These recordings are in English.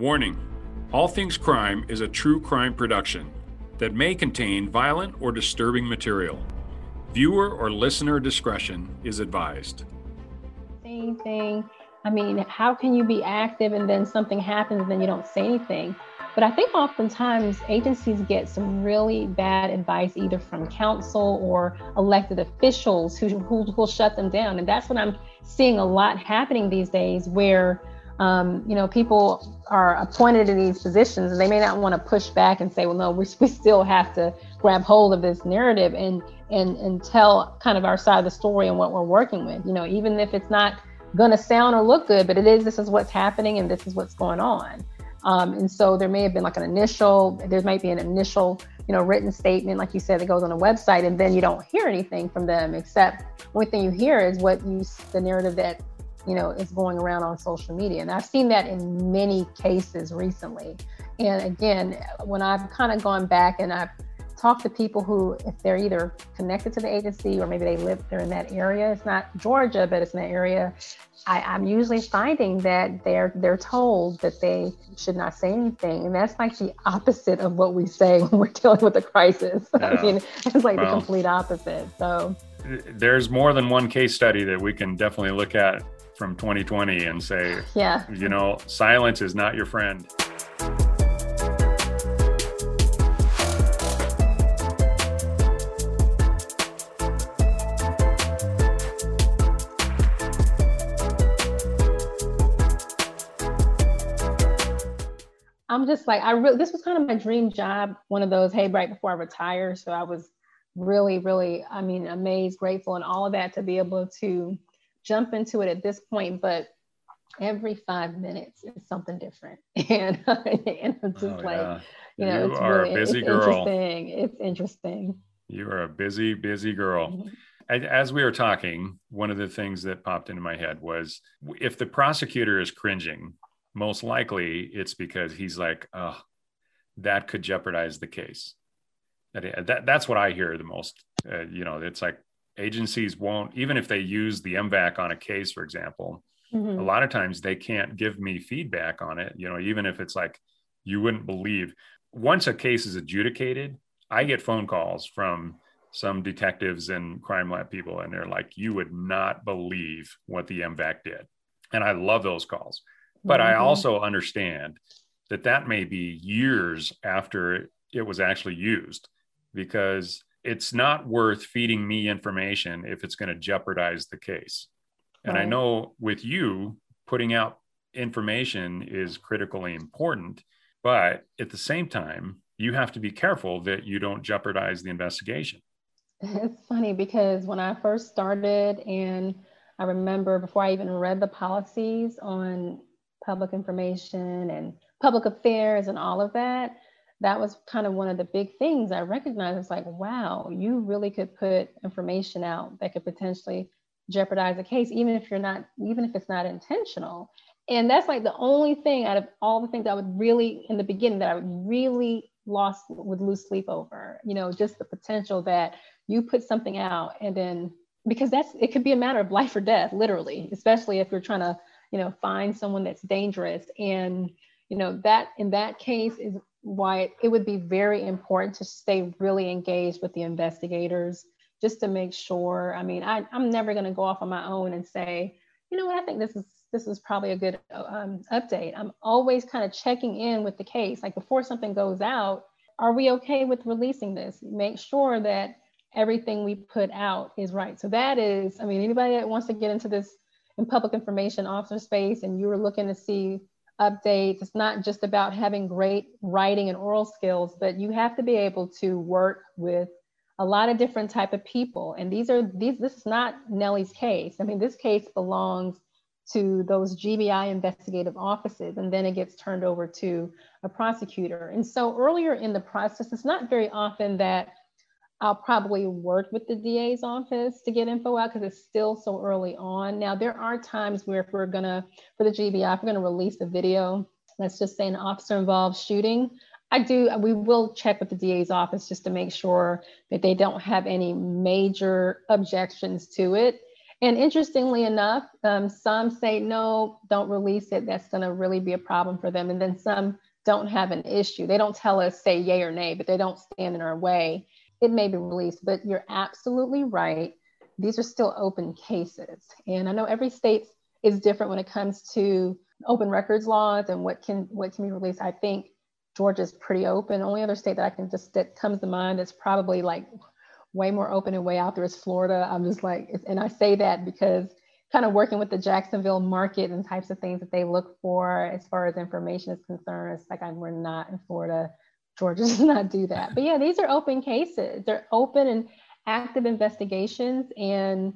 Warning All Things Crime is a true crime production that may contain violent or disturbing material. Viewer or listener discretion is advised. Same thing. I mean, how can you be active and then something happens and then you don't say anything? But I think oftentimes agencies get some really bad advice either from council or elected officials who, who will shut them down. And that's what I'm seeing a lot happening these days where um, you know, people are appointed to these positions and they may not want to push back and say, well, no, we, we still have to grab hold of this narrative and, and, and tell kind of our side of the story and what we're working with, you know, even if it's not going to sound or look good, but it is, this is what's happening and this is what's going on. Um, and so there may have been like an initial, there might be an initial, you know, written statement, like you said, that goes on a website, and then you don't hear anything from them except one thing you hear is what you, the narrative that you know, is going around on social media. And I've seen that in many cases recently. And again, when I've kind of gone back and I've talked to people who, if they're either connected to the agency or maybe they live, they're in that area. It's not Georgia, but it's in that area. I, am usually finding that they're they're told that they should not say anything, and that's like the opposite of what we say when we're dealing with a crisis. Yeah. I mean, it's like well, the complete opposite. So there's more than one case study that we can definitely look at from 2020 and say, yeah, you know, silence is not your friend. I'm just like I really this was kind of my dream job, one of those, hey, right before I retire. So I was really, really, I mean, amazed, grateful, and all of that to be able to jump into it at this point, but every five minutes is something different. And, and I'm just oh, like, yeah. you know, you it's really it's interesting. It's interesting. You are a busy, busy girl. Mm-hmm. As we were talking, one of the things that popped into my head was if the prosecutor is cringing, most likely it's because he's like, oh, that could jeopardize the case. That, that that's what I hear the most. Uh, you know, it's like agencies won't even if they use the mvac on a case for example mm-hmm. a lot of times they can't give me feedback on it you know even if it's like you wouldn't believe once a case is adjudicated i get phone calls from some detectives and crime lab people and they're like you would not believe what the mvac did and i love those calls but mm-hmm. i also understand that that may be years after it was actually used because it's not worth feeding me information if it's going to jeopardize the case. And right. I know with you, putting out information is critically important, but at the same time, you have to be careful that you don't jeopardize the investigation. It's funny because when I first started, and I remember before I even read the policies on public information and public affairs and all of that, that was kind of one of the big things I recognized. It's like, wow, you really could put information out that could potentially jeopardize a case, even if you're not, even if it's not intentional. And that's like the only thing out of all the things I would really, in the beginning, that I would really lost would lose sleep over. You know, just the potential that you put something out and then because that's it could be a matter of life or death, literally, especially if you're trying to, you know, find someone that's dangerous. And you know that in that case is why it would be very important to stay really engaged with the investigators just to make sure. I mean, I, I'm never going to go off on my own and say, you know what, I think this is this is probably a good um, update. I'm always kind of checking in with the case, like before something goes out. Are we okay with releasing this? Make sure that everything we put out is right. So that is, I mean, anybody that wants to get into this in public information officer space and you were looking to see updates. It's not just about having great writing and oral skills, but you have to be able to work with a lot of different type of people. And these are these. This is not Nelly's case. I mean, this case belongs to those GBI investigative offices, and then it gets turned over to a prosecutor. And so earlier in the process, it's not very often that I'll probably work with the DA's office to get info out because it's still so early on. Now, there are times where if we're gonna, for the GBI, if we're gonna release a video, let's just say an officer involved shooting, I do, we will check with the DA's office just to make sure that they don't have any major objections to it. And interestingly enough, um, some say, no, don't release it. That's to really be a problem for them. And then some don't have an issue. They don't tell us, say, yay or nay, but they don't stand in our way. It may be released, but you're absolutely right. These are still open cases. And I know every state is different when it comes to open records laws and what can what can be released. I think Georgia's pretty open. Only other state that I can just that comes to mind that's probably like way more open and way out there is Florida. I'm just like, and I say that because kind of working with the Jacksonville market and types of things that they look for as far as information is concerned. It's like I'm, we're not in Florida. Georgia does not do that. But yeah, these are open cases. They're open and active investigations. And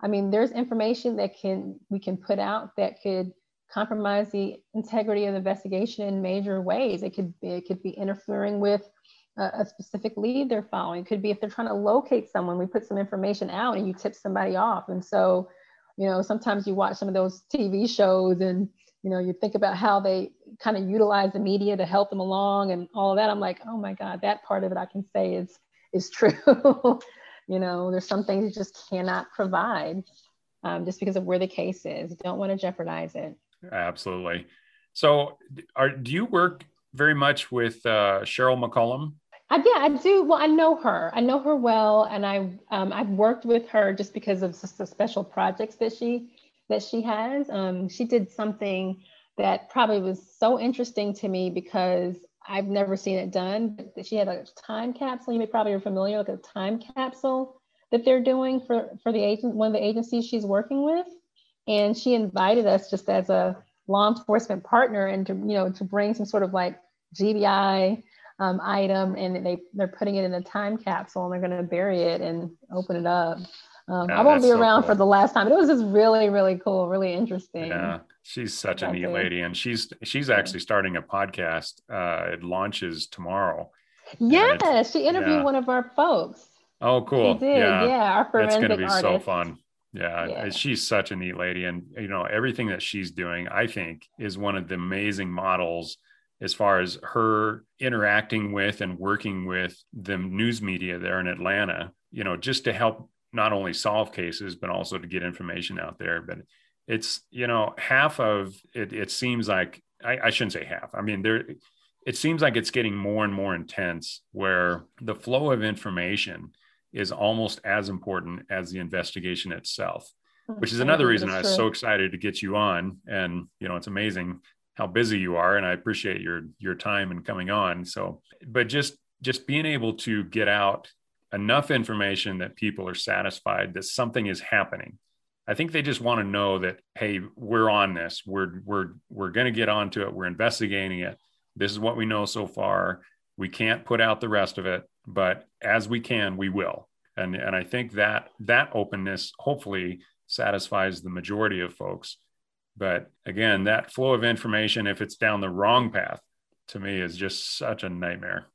I mean, there's information that can we can put out that could compromise the integrity of the investigation in major ways. It could be, it could be interfering with a, specific lead they're following. It could be if they're trying to locate someone, we put some information out and you tip somebody off. And so, you know, sometimes you watch some of those TV shows and, you know, you think about how they kind of utilize the media to help them along and all of that. I'm like, oh my God, that part of it I can say is is true. you know, there's some things you just cannot provide um, just because of where the case is. You don't want to jeopardize it. Absolutely. So, are, do you work very much with uh, Cheryl McCollum? I, yeah, I do. Well, I know her. I know her well, and I um, I've worked with her just because of the special projects that she that she has. Um, she did something that probably was so interesting to me because I've never seen it done. She had a time capsule. You may probably are familiar with a time capsule that they're doing for for the agent one of the agencies she's working with, and she invited us just as a law enforcement partner and to you know to bring some sort of like GBI um, item and they they're putting it in a time capsule and they're going to bury it and open it up. Um, I won't be so around cool. for the last time, but it was just really, really cool, really interesting. Yeah, she's such a neat lady, and she's she's actually starting a podcast. Uh, it launches tomorrow. Yeah, she interviewed yeah. one of our folks. Oh, cool! She did. Yeah, yeah our forensic It's going to be artist. so fun. Yeah, yeah, she's such a neat lady, and you know everything that she's doing, I think, is one of the amazing models as far as her interacting with and working with the news media there in Atlanta, you know, just to help not only solve cases, but also to get information out there. But it's, you know, half of it, it seems like, I, I shouldn't say half. I mean, there, it seems like it's getting more and more intense where the flow of information is almost as important as the investigation itself which is another reason I was so excited to get you on. And you know, it's amazing how busy you are and i appreciate your your time and coming on so but just just being able to get out enough information that people are satisfied that something is happening. I think they just want to know that hey we're on this. We're we're we're going to get onto it. We're investigating it. This is what we know so far. We can't put out the rest of it but as we can we will. And and i think that that openness hopefully satisfies the majority of folks. But again, that flow of information, if it's down the wrong path, to me is just such a nightmare.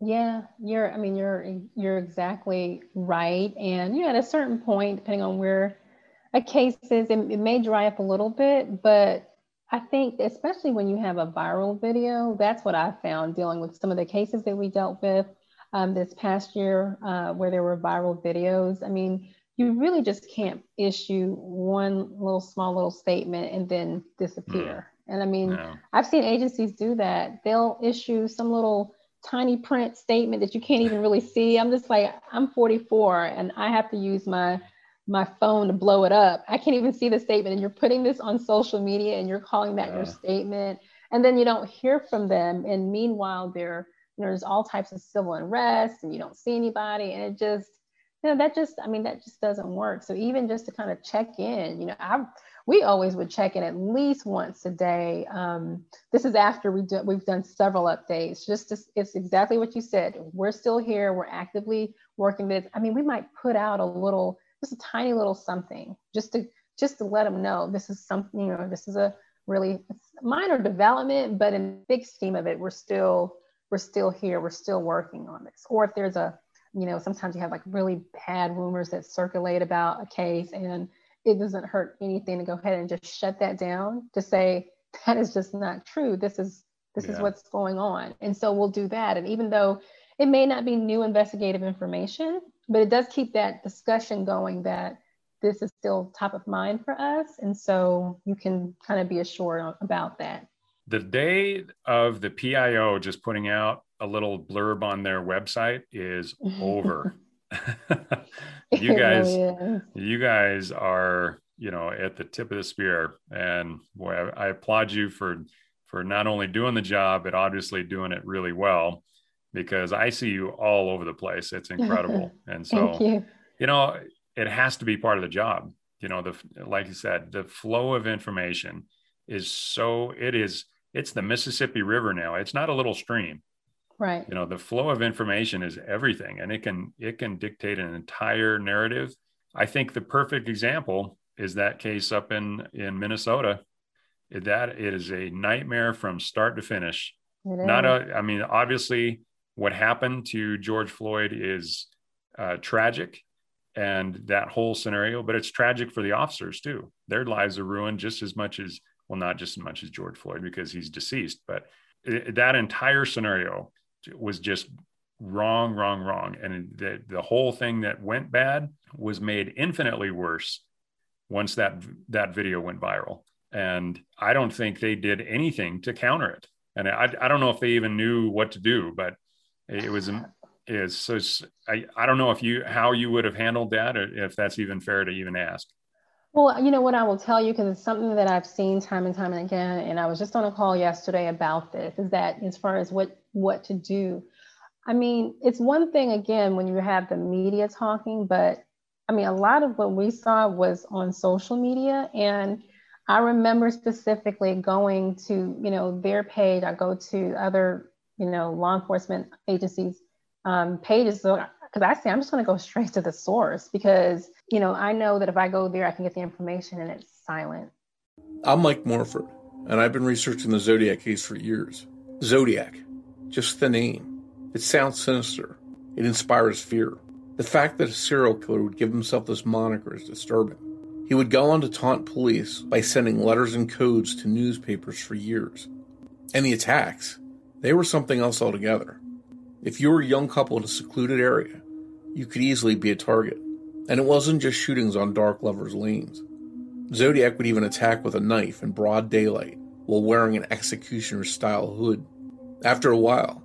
Yeah, you're. I mean, you're you're exactly right. And you know, at a certain point, depending on where a case is, it, it may dry up a little bit. But I think, especially when you have a viral video, that's what I found dealing with some of the cases that we dealt with um, this past year, uh, where there were viral videos. I mean, you really just can't issue one little small little statement and then disappear. Mm. And I mean. I've seen agencies do that. They'll issue some little tiny print statement that you can't even really see. I'm just like, I'm 44 and I have to use my my phone to blow it up. I can't even see the statement. And you're putting this on social media and you're calling that yeah. your statement. And then you don't hear from them. And meanwhile, there, you know, there's all types of civil unrest and you don't see anybody. And it just you know that just i mean that just doesn't work so even just to kind of check in you know i we always would check in at least once a day. Um, this is after we do, we've done several updates just to, it's exactly what you said we're still here we're actively working this. I mean we might put out a little just a tiny little something just to just to let them know this is something you know this is a really minor development but in the big scheme of it we're still we're still here we're still working on this. Or if there's a you know, sometimes you have like really bad rumors that circulate about a case and it doesn't hurt anything to go ahead and just shut that down to say that is just not true. This is this yeah. is what's going on. And so we'll do that. And even though it may not be new investigative information, but it does keep that discussion going that this is still top of mind for us. And so you can kind of be assured about that. The day of the PIO just putting out a little blurb on their website is over. you guys, really you guys are, you know, at the tip of the spear. And boy, I, I applaud you for for not only doing the job, but obviously doing it really well because I see you all over the place. It's incredible. And so, you. you know, it has to be part of the job. You know, the like you said, the flow of information is so it is it's the Mississippi River now. It's not a little stream. Right. You know, the flow of information is everything and it can it can dictate an entire narrative. I think the perfect example is that case up in in Minnesota. That it is a nightmare from start to finish. Not a I mean obviously what happened to George Floyd is uh, tragic and that whole scenario but it's tragic for the officers too their lives are ruined just as much as well not just as much as george floyd because he's deceased but it, that entire scenario was just wrong wrong wrong. And the, the whole thing that went bad was made infinitely worse once that that video went viral. And i don't think they did anything to counter it. And i, I don't know if they even knew what to do but it was is so I, I don't know if you how you would have handled that or if that's even fair to even ask well you know what i will tell you because it's something that i've seen time and time and again and i was just on a call yesterday about this is that as far as what what to do i mean it's one thing again when you have the media talking but i mean a lot of what we saw was on social media and i remember specifically going to you know their page i go to other you know law enforcement agencies um, pages. So, because I say I'm just going to go straight to the source because, you know, I know that if I go there, I can get the information and it's silent. I'm Mike Morford, and I've been researching the Zodiac case for years. Zodiac, just the name. It sounds sinister. It inspires fear. The fact that a serial killer would give himself this moniker is disturbing. He would go on to taunt police by sending letters and codes to newspapers for years. And the attacks, they were something else altogether. If you were a young couple in a secluded area, you could easily be a target. And it wasn't just shootings on dark lovers' lanes. Zodiac would even attack with a knife in broad daylight while wearing an executioner style hood. After a while,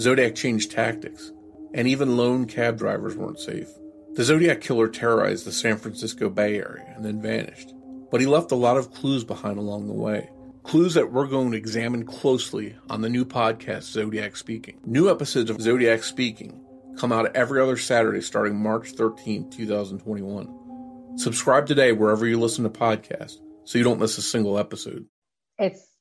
Zodiac changed tactics, and even lone cab drivers weren't safe. The Zodiac killer terrorized the San Francisco Bay Area and then vanished, but he left a lot of clues behind along the way. Clues that we're going to examine closely on the new podcast, Zodiac Speaking. New episodes of Zodiac Speaking come out every other Saturday starting March 13, 2021. Subscribe today wherever you listen to podcasts so you don't miss a single episode. It's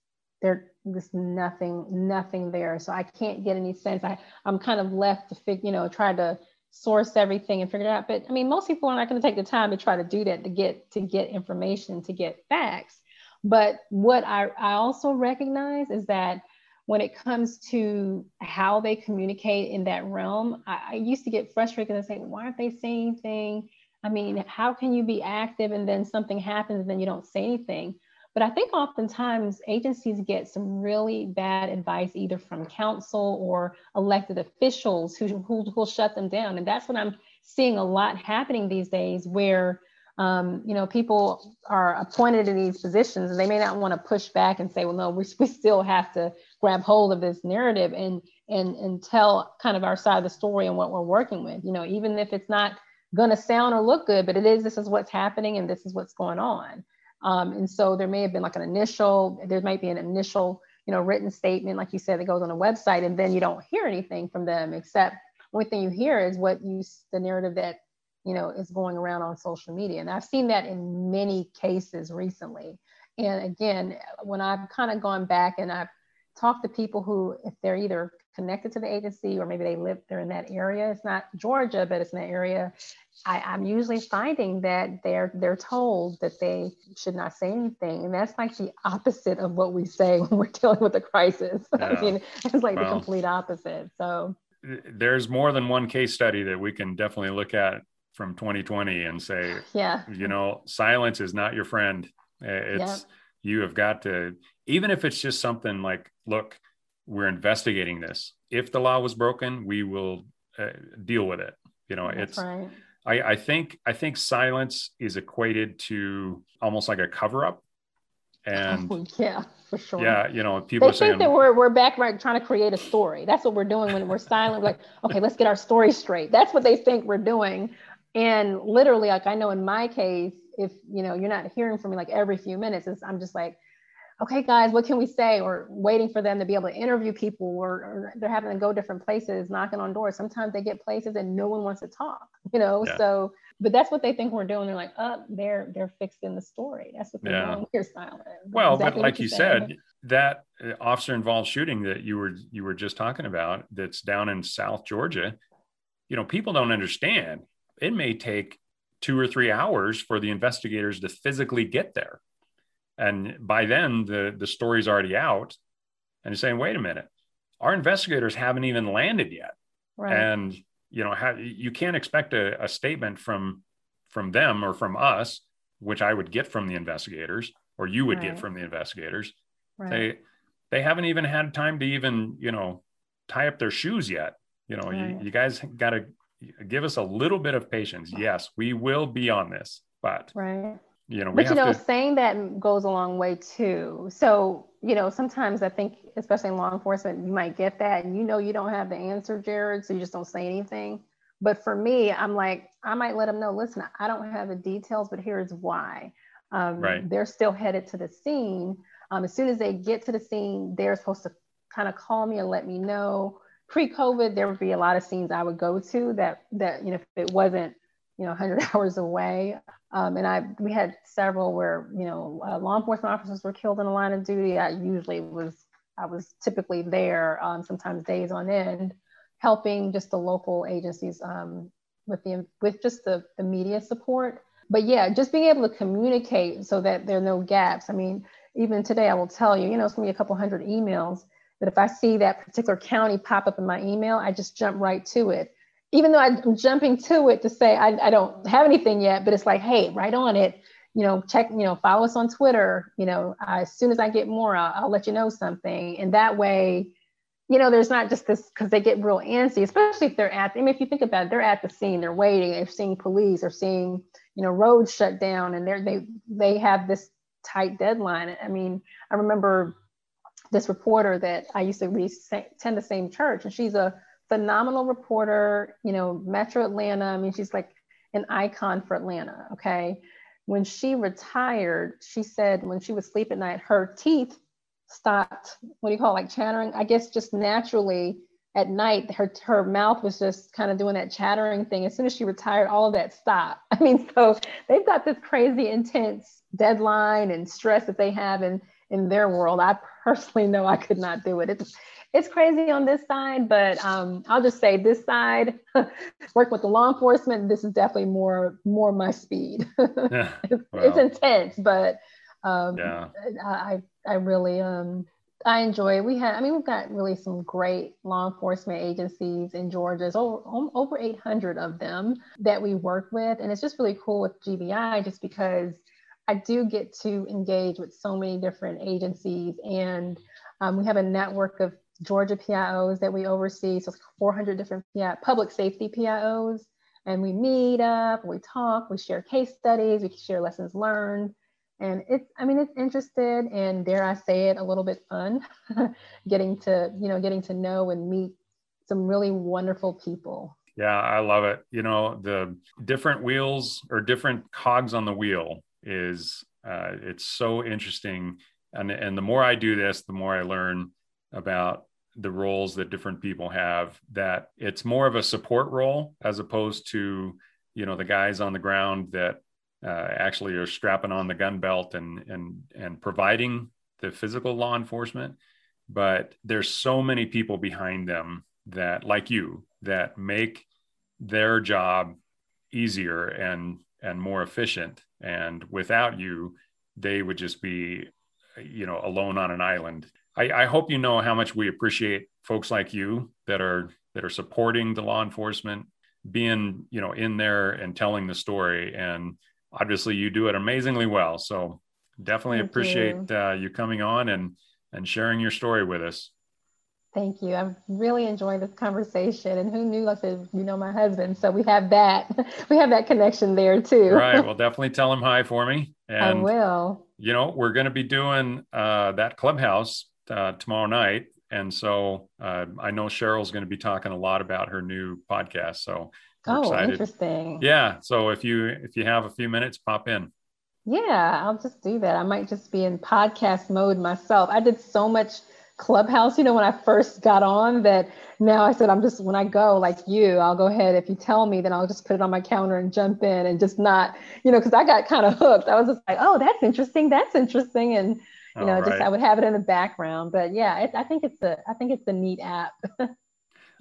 there there's nothing nothing there so i can't get any sense i i'm kind of left to figure you know try to source everything and figure it out but i mean most people are not going to take the time to try to do that to get to get information to get facts but what I, I also recognize is that when it comes to how they communicate in that realm, I, I used to get frustrated and say, why aren't they saying anything? I mean, how can you be active and then something happens and then you don't say anything? But I think oftentimes agencies get some really bad advice either from council or elected officials who, who will shut them down. And that's what I'm seeing a lot happening these days where um, you know, people are appointed in these positions and they may not want to push back and say, well, no, we, we still have to grab hold of this narrative and, and, and tell kind of our side of the story and what we're working with, you know, even if it's not going to sound or look good, but it is, this is what's happening and this is what's going on. Um, and so there may have been like an initial, there might be an initial, you know, written statement, like you said, that goes on a website and then you don't hear anything from them except one thing you hear is what you, the narrative that you know, is going around on social media. And I've seen that in many cases recently. And again, when I've kind of gone back and I've talked to people who, if they're either connected to the agency or maybe they live they're in that area, it's not Georgia, but it's in that area. I, I'm usually finding that they're they're told that they should not say anything, and that's like the opposite of what we say when we're dealing with a crisis. Yeah. I mean, it's like well, the complete opposite. So there's more than one case study that we can definitely look at from 2020 and say, yeah, you know, silence is not your friend. It's you have got to, even if it's just something like, look, we're investigating this. If the law was broken, we will uh, deal with it. You know, That's it's right. I, I think I think silence is equated to almost like a cover up. And yeah, for sure. Yeah, you know, people they think that we're we're back right trying to create a story. That's what we're doing when we're silent. We're like, okay, let's get our story straight. That's what they think we're doing. And literally, like I know in my case, if you know you're not hearing from me like every few minutes, I'm just like, okay, guys, what can we say? Or waiting for them to be able to interview people, or, or, they're having to go different places, knocking on doors. Sometimes they get places and no one wants to talk, you know. Yeah. So, but that's what they think we're doing. They're like, oh, they're they're fixing the story. That's what they're yeah. doing. Silent. Well, exactly but like you said, that uh, officer involved shooting that you were you were just talking about, that's down in South Georgia. You know, people don't understand. It may take two or three hours for the investigators to physically get there and by then, the, the story's already out. And you're saying, wait a minute, our investigators haven't even landed yet. Right. And, you know, how, you can't expect a, a statement from from them or from us, which I would get from the investigators or you would right. get from the investigators. Right. They they haven't even had time to even, you know, tie up their shoes yet. You know, you, you guys got to give us a little bit of patience. Yes, we will be on this, but right you know, but you know, to... saying that goes a long way too. So, you know, sometimes I think, especially in law enforcement, you might get that and you know you don't have the answer, Jared, so you just don't say anything. But for me, I'm like, I might let them know, listen, I don't have the details, but here's why. Um, right. They're still headed to the scene. Um, as soon as they get to the scene, they're supposed to kind of call me and let me know. Pre-COVID, there would be a lot of scenes I would go to that that you know if it wasn't you know 100 hours away, um, and I we had several where you know uh, law enforcement officers were killed in the line of duty. I usually was I was typically there, um, sometimes days on end, helping just the local agencies um, with the with just the, the media support. But yeah, just being able to communicate so that there are no gaps. I mean, even today, I will tell you, you know, it's gonna be a couple hundred emails. That if I see that particular county pop up in my email, I just jump right to it even though I'm jumping to it to say I, I don't have anything yet, but it's like, hey, right on it. You know, check, you know, follow us on Twitter. You know, as soon as I get more, I'll, I'll let you know something. And that way, you know, there's not just this because they get real antsy, especially if they're at, I mean, if you think about it, they're at the scene, they're waiting, they're seeing police, they're seeing, you know, roads shut down and they're, they, they have this tight deadline. I mean, I remember this reporter that I used to attend the same church and she's a phenomenal reporter, you know, Metro Atlanta. I mean, she's like an icon for Atlanta. Okay. When she retired, she said when she would sleep at night, her teeth stopped, what do you call it, like chattering? I guess just naturally at night, her, her mouth was just kind of doing that chattering thing. As soon as she retired, all of that stopped. I mean, so they've got this crazy intense deadline and stress that they have in, in their world. I personally know I could not do it. It's, it's crazy on this side, but um, I'll just say this side, work with the law enforcement. This is definitely more more my speed. yeah, it's, well, it's, intense, but um, yeah. I I really um, I enjoy it. We had, I mean, we've got really some great law enforcement agencies in Georgia. It's over, over 800 of them that we work with. And it's just really cool with GBI just because I do get to engage with so many different agencies. And um, we have a network of Georgia PIOs that we oversee. So 400 different PI, public safety PIOs. And we meet up, we talk, we share case studies, we share lessons learned. And it's, I mean, it's interested and dare I say it, a little bit fun, getting to, you know, getting to know and meet some really wonderful people. Yeah, I love it. You know, the different wheels or different cogs on the wheel is, uh, it's so interesting. And, and the more I do this, the more I learn about the roles that different people have that it's more of a support role as opposed to you know the guys on the ground that uh, actually are strapping on the gun belt and and and providing the physical law enforcement but there's so many people behind them that like you that make their job easier and and more efficient and without you they would just be you know alone on an island I, I hope you know how much we appreciate folks like you that are that are supporting the law enforcement, being you know in there and telling the story. And obviously, you do it amazingly well. So definitely Thank appreciate you. Uh, you coming on and and sharing your story with us. Thank you. I'm really enjoying this conversation. And who knew? I said, you know, my husband. So we have that. We have that connection there too. Right. Well, definitely tell him hi for me. And, I will. You know, we're going to be doing uh, that clubhouse uh, tomorrow night. And so uh, I know Cheryl's going to be talking a lot about her new podcast. So oh, excited. interesting. Yeah. So if you if you have a few minutes, pop in. Yeah, I'll just do that. I might just be in podcast mode myself. I did so much Clubhouse, you know, when I first got on that now I said, I'm just, when I go like you, I'll go ahead. If you tell me, then I'll just put it on my counter and jump in and just not, you know, because I got kind of hooked. I was just like, oh, that's interesting. That's interesting. And, you know, right. just I would have it in the background. But yeah, it, I think it's a, I think it's a neat app.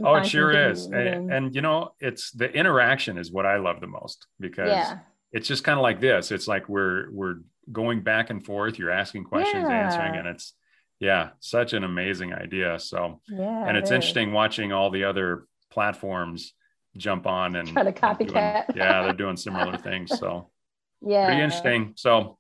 oh, it sure is. And, and, you know, it's the interaction is what I love the most because yeah. it's just kind of like this. It's like we're, we're going back and forth. You're asking questions, yeah. answering, and it's, yeah, such an amazing idea. So, yeah, and it's it interesting watching all the other platforms jump on and try to copycat. Doing, yeah, they're doing similar things. So, yeah, pretty interesting. So,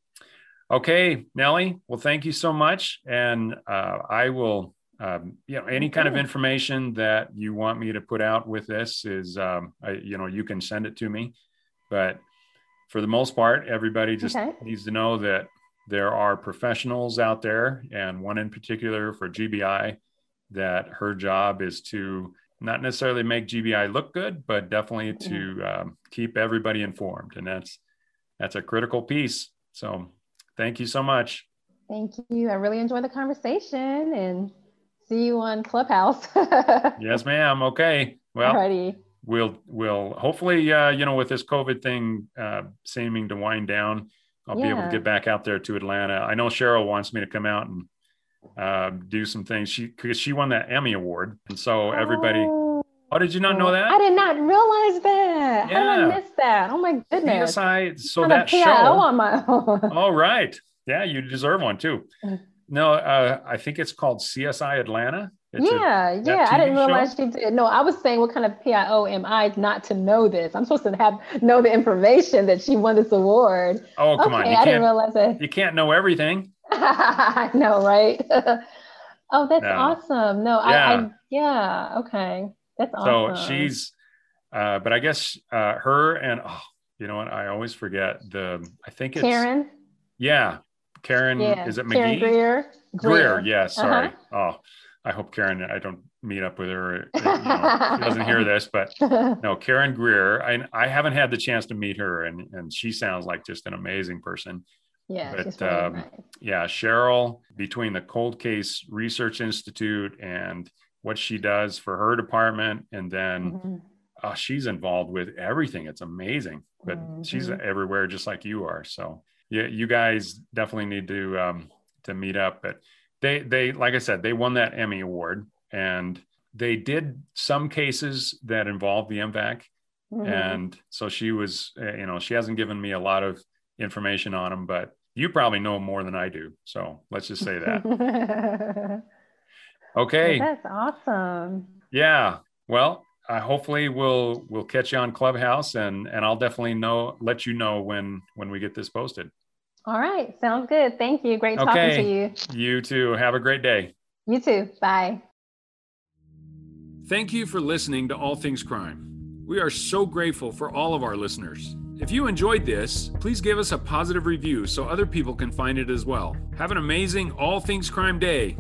okay, Nelly. Well, thank you so much, and uh, I will. Um, you know, any kind of information that you want me to put out with this is, um, I, you know, you can send it to me. But for the most part, everybody just okay. needs to know that there are professionals out there, and one in particular for GBI, that her job is to not necessarily make GBI look good, but definitely to mm-hmm. um, keep everybody informed, and that's that's a critical piece. So, thank you so much. Thank you. I really enjoyed the conversation, and see you on Clubhouse. yes, ma'am. Okay. Well. Alrighty we'll we'll hopefully uh, you know with this COVID thing uh, seeming to wind down, I'll yeah. be able to get back out there to Atlanta. I know Cheryl wants me to come out and uh, do some things. She because she won that Emmy award, and so everybody. Oh, oh did you not know that? I did not realize that. Yeah. How did I miss that? Oh my goodness. PSI. So that show. on my own. All right. Yeah, you deserve one too. Mm. No, uh, I think it's called CSI Atlanta. It's yeah, a, yeah. I didn't realize show? she did. No, I was saying, what kind of PIO am I not to know this? I'm supposed to have know the information that she won this award. Oh, come okay, on! You I didn't realize it. You can't know everything. I know, right? oh, that's no. awesome. No, yeah. I, I, yeah, okay, that's awesome. So she's, uh, but I guess uh, her and oh, you know what? I always forget the. I think it's Karen. Yeah, Karen. Yeah. Is it McGee? Karen Greer. Greer. Greer. Yeah. Sorry. Uh-huh. Oh I hope Karen, I don't meet up with her. You know, she doesn't hear this, but no, Karen Greer. I, I haven't had the chance to meet her, and and she sounds like just an amazing person. Yeah, but um, nice. yeah, Cheryl between the Cold Case Research Institute and what she does for her department, and then mm-hmm. uh, she's involved with everything. It's amazing, but mm-hmm. she's everywhere just like you are. So yeah, you guys definitely need to um, to meet up, but they they like I said, they won that Emmy award, and they did some cases that involved the MVAC, mm-hmm. and so she was, uh, you know, she hasn't given me a lot of information on them, but you probably know more than I do. So let's just say that. okay, that's awesome. Yeah. Well, uh, hopefully we'll we'll catch you on Clubhouse, and and I'll definitely know let you know when when we get this posted. All right. Sounds good. Thank you. Great talking okay. to you. You too. Have a great day. You too. Bye. Thank you for listening to All Things Crime. We are so grateful for all of our listeners. If you enjoyed this, please give us a positive review so other people can find it as well. Have an amazing All Things Crime day.